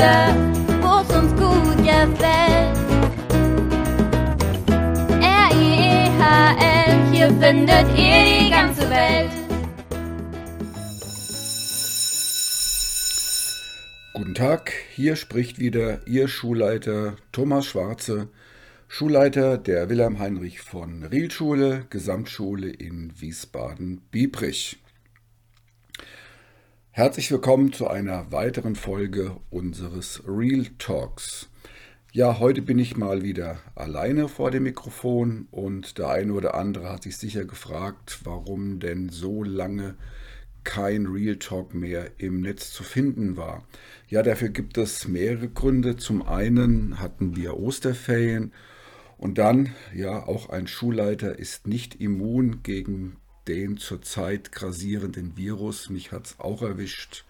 Wo es uns gut gefällt. R-I-E-H-L, hier findet ihr die ganze Welt. Guten Tag, hier spricht wieder Ihr Schulleiter Thomas Schwarze, Schulleiter der Wilhelm Heinrich von Riel Schule, Gesamtschule in Wiesbaden-Biebrich. Herzlich willkommen zu einer weiteren Folge unseres Real Talks. Ja, heute bin ich mal wieder alleine vor dem Mikrofon und der eine oder andere hat sich sicher gefragt, warum denn so lange kein Real Talk mehr im Netz zu finden war. Ja, dafür gibt es mehrere Gründe. Zum einen hatten wir Osterferien und dann, ja, auch ein Schulleiter ist nicht immun gegen den zurzeit grasierenden Virus. Mich hat es auch erwischt.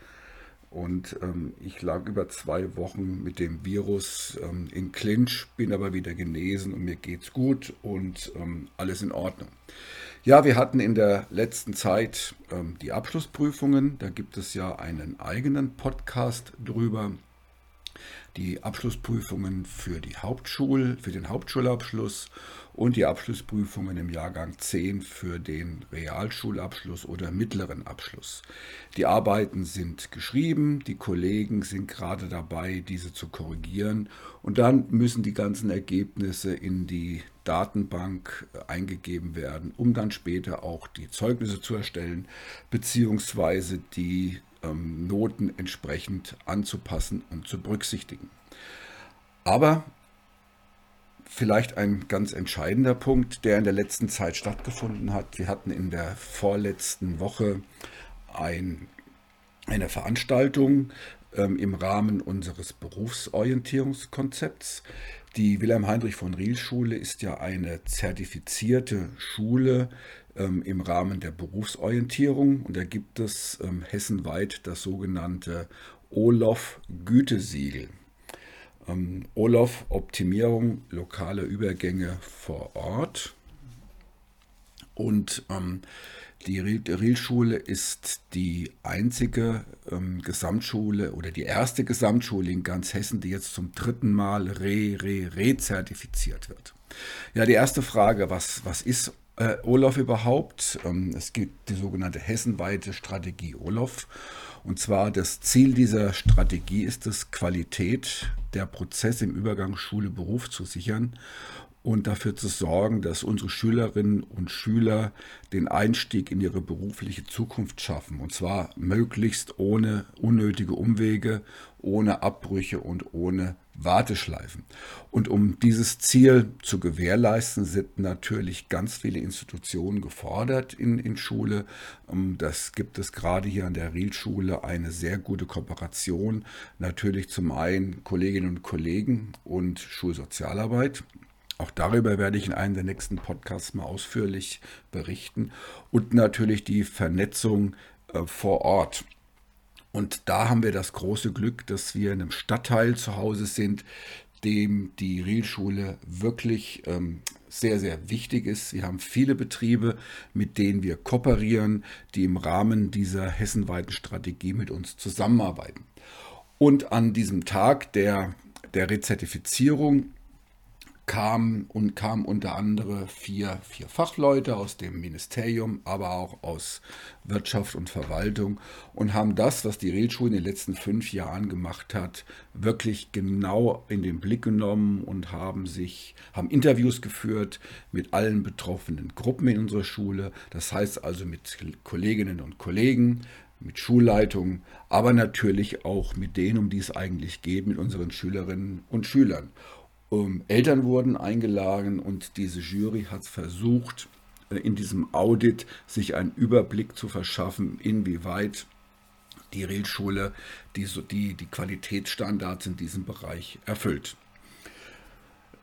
Und ähm, ich lag über zwei Wochen mit dem Virus ähm, in Clinch, bin aber wieder genesen und mir geht's gut und ähm, alles in Ordnung. Ja, wir hatten in der letzten Zeit ähm, die Abschlussprüfungen. Da gibt es ja einen eigenen Podcast drüber. Die Abschlussprüfungen für die Hauptschul, für den Hauptschulabschluss und die Abschlussprüfungen im Jahrgang 10 für den Realschulabschluss oder mittleren Abschluss. Die Arbeiten sind geschrieben, die Kollegen sind gerade dabei, diese zu korrigieren und dann müssen die ganzen Ergebnisse in die Datenbank eingegeben werden, um dann später auch die Zeugnisse zu erstellen, beziehungsweise die ähm, Noten entsprechend anzupassen und zu berücksichtigen. Aber vielleicht ein ganz entscheidender Punkt, der in der letzten Zeit stattgefunden hat. Wir hatten in der vorletzten Woche ein, eine Veranstaltung ähm, im Rahmen unseres Berufsorientierungskonzepts. Die Wilhelm Heinrich von Riel Schule ist ja eine zertifizierte Schule ähm, im Rahmen der Berufsorientierung und da gibt es ähm, hessenweit das sogenannte OLOF Gütesiegel. Ähm, Olof Optimierung lokale Übergänge vor Ort. Und ähm, die Rielschule ist die einzige ähm, Gesamtschule oder die erste Gesamtschule in ganz Hessen, die jetzt zum dritten Mal re, re, re-zertifiziert wird. Ja, die erste Frage, was, was ist äh, Olof überhaupt? Ähm, es gibt die sogenannte hessenweite Strategie Olof. Und zwar das Ziel dieser Strategie ist es, Qualität der Prozesse im Übergang Schule-Beruf zu sichern und dafür zu sorgen, dass unsere Schülerinnen und Schüler den Einstieg in ihre berufliche Zukunft schaffen. Und zwar möglichst ohne unnötige Umwege, ohne Abbrüche und ohne Warteschleifen. Und um dieses Ziel zu gewährleisten, sind natürlich ganz viele Institutionen gefordert in, in Schule. Ähm, das gibt es gerade hier an der Rielschule eine sehr gute Kooperation. Natürlich zum einen Kolleginnen und Kollegen und Schulsozialarbeit. Auch darüber werde ich in einem der nächsten Podcasts mal ausführlich berichten. Und natürlich die Vernetzung äh, vor Ort. Und da haben wir das große Glück, dass wir in einem Stadtteil zu Hause sind, dem die Rielschule wirklich ähm, sehr, sehr wichtig ist. Wir haben viele Betriebe, mit denen wir kooperieren, die im Rahmen dieser hessenweiten Strategie mit uns zusammenarbeiten. Und an diesem Tag der, der Rezertifizierung kam und kamen unter anderem vier, vier Fachleute aus dem Ministerium, aber auch aus Wirtschaft und Verwaltung und haben das, was die Reelschule in den letzten fünf Jahren gemacht hat, wirklich genau in den Blick genommen und haben sich, haben Interviews geführt mit allen betroffenen Gruppen in unserer Schule. Das heißt also mit Kolleginnen und Kollegen, mit Schulleitungen, aber natürlich auch mit denen, um die es eigentlich geht, mit unseren Schülerinnen und Schülern. Ähm, Eltern wurden eingeladen und diese Jury hat versucht, äh, in diesem Audit sich einen Überblick zu verschaffen, inwieweit die Realschule die, die, die Qualitätsstandards in diesem Bereich erfüllt.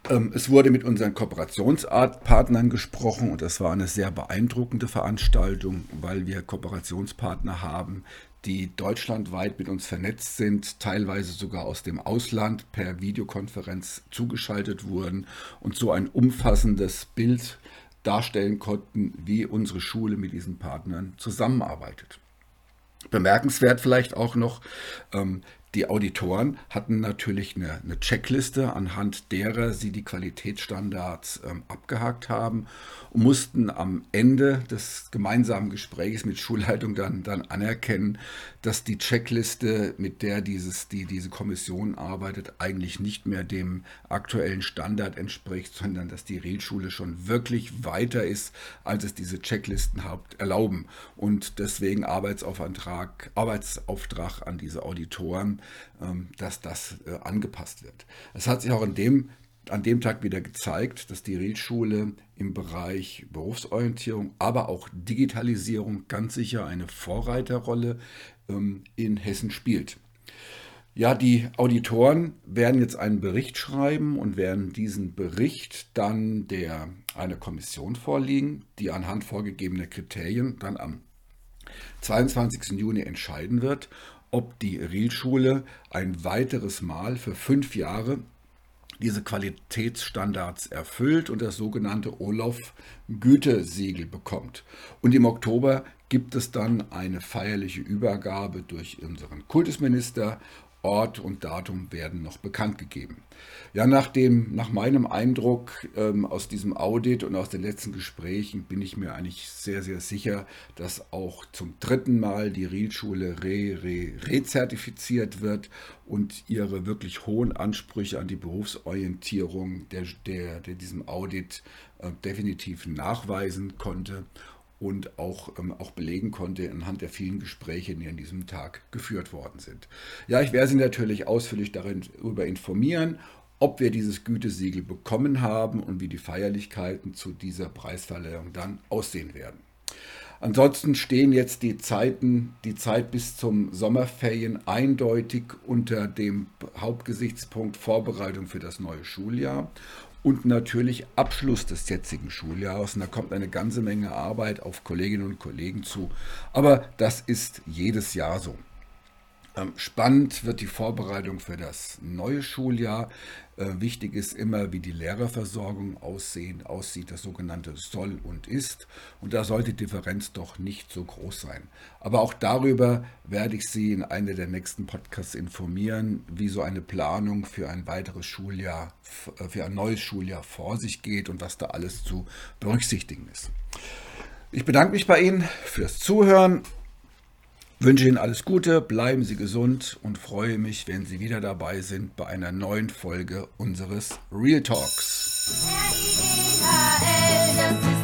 Ähm, es wurde mit unseren Kooperationspartnern gesprochen und das war eine sehr beeindruckende Veranstaltung, weil wir Kooperationspartner haben, die deutschlandweit mit uns vernetzt sind, teilweise sogar aus dem Ausland per Videokonferenz zugeschaltet wurden und so ein umfassendes Bild darstellen konnten, wie unsere Schule mit diesen Partnern zusammenarbeitet. Bemerkenswert vielleicht auch noch, ähm, Die Auditoren hatten natürlich eine, eine Checkliste, anhand derer sie die Qualitätsstandards ähm, abgehakt haben und mussten am Ende des gemeinsamen Gesprächs mit Schulleitung dann, dann anerkennen, dass die Checkliste, mit der dieses, die, diese Kommission arbeitet, eigentlich nicht mehr dem aktuellen Standard entspricht, sondern dass die Reelschule schon wirklich weiter ist, als es diese Checklisten erlauben. Und deswegen Arbeitsauftrag, Arbeitsauftrag an diese Auditoren dass das äh, angepasst wird. Es hat sich auch in dem, an dem Tag wieder gezeigt, dass die Riedschule im Bereich Berufsorientierung, aber auch Digitalisierung ganz sicher eine Vorreiterrolle ähm, in Hessen spielt. Ja, die Auditoren werden jetzt einen Bericht schreiben und werden diesen Bericht dann der einer Kommission vorlegen, die anhand vorgegebener Kriterien dann am 22. Juni entscheiden wird, ob die Rielschule ein weiteres Mal für fünf Jahre diese Qualitätsstandards erfüllt und das sogenannte Olaf-Gütesiegel bekommt. Und im Oktober gibt es dann eine feierliche Übergabe durch unseren Kultusminister Ort und Datum werden noch bekannt gegeben. Ja, nach, dem, nach meinem Eindruck ähm, aus diesem Audit und aus den letzten Gesprächen bin ich mir eigentlich sehr, sehr sicher, dass auch zum dritten Mal die Rielschule re, re, rezertifiziert wird und ihre wirklich hohen Ansprüche an die Berufsorientierung der, der, der diesem Audit äh, definitiv nachweisen konnte und auch, ähm, auch belegen konnte anhand der vielen Gespräche, die an diesem Tag geführt worden sind. Ja, ich werde Sie natürlich ausführlich darüber informieren, ob wir dieses Gütesiegel bekommen haben und wie die Feierlichkeiten zu dieser Preisverleihung dann aussehen werden. Ansonsten stehen jetzt die Zeiten, die Zeit bis zum Sommerferien eindeutig unter dem Hauptgesichtspunkt Vorbereitung für das neue Schuljahr und natürlich Abschluss des jetzigen Schuljahres. Und da kommt eine ganze Menge Arbeit auf Kolleginnen und Kollegen zu. Aber das ist jedes Jahr so. Ähm, spannend wird die Vorbereitung für das neue Schuljahr. Äh, wichtig ist immer, wie die Lehrerversorgung aussehen, aussieht, das sogenannte soll und ist. Und da sollte die Differenz doch nicht so groß sein. Aber auch darüber werde ich Sie in einer der nächsten Podcasts informieren, wie so eine Planung für ein weiteres Schuljahr, äh, für ein neues Schuljahr vor sich geht und was da alles zu berücksichtigen ist. Ich bedanke mich bei Ihnen fürs Zuhören Wünsche Ihnen alles Gute, bleiben Sie gesund und freue mich, wenn Sie wieder dabei sind bei einer neuen Folge unseres Real Talks. R -I -E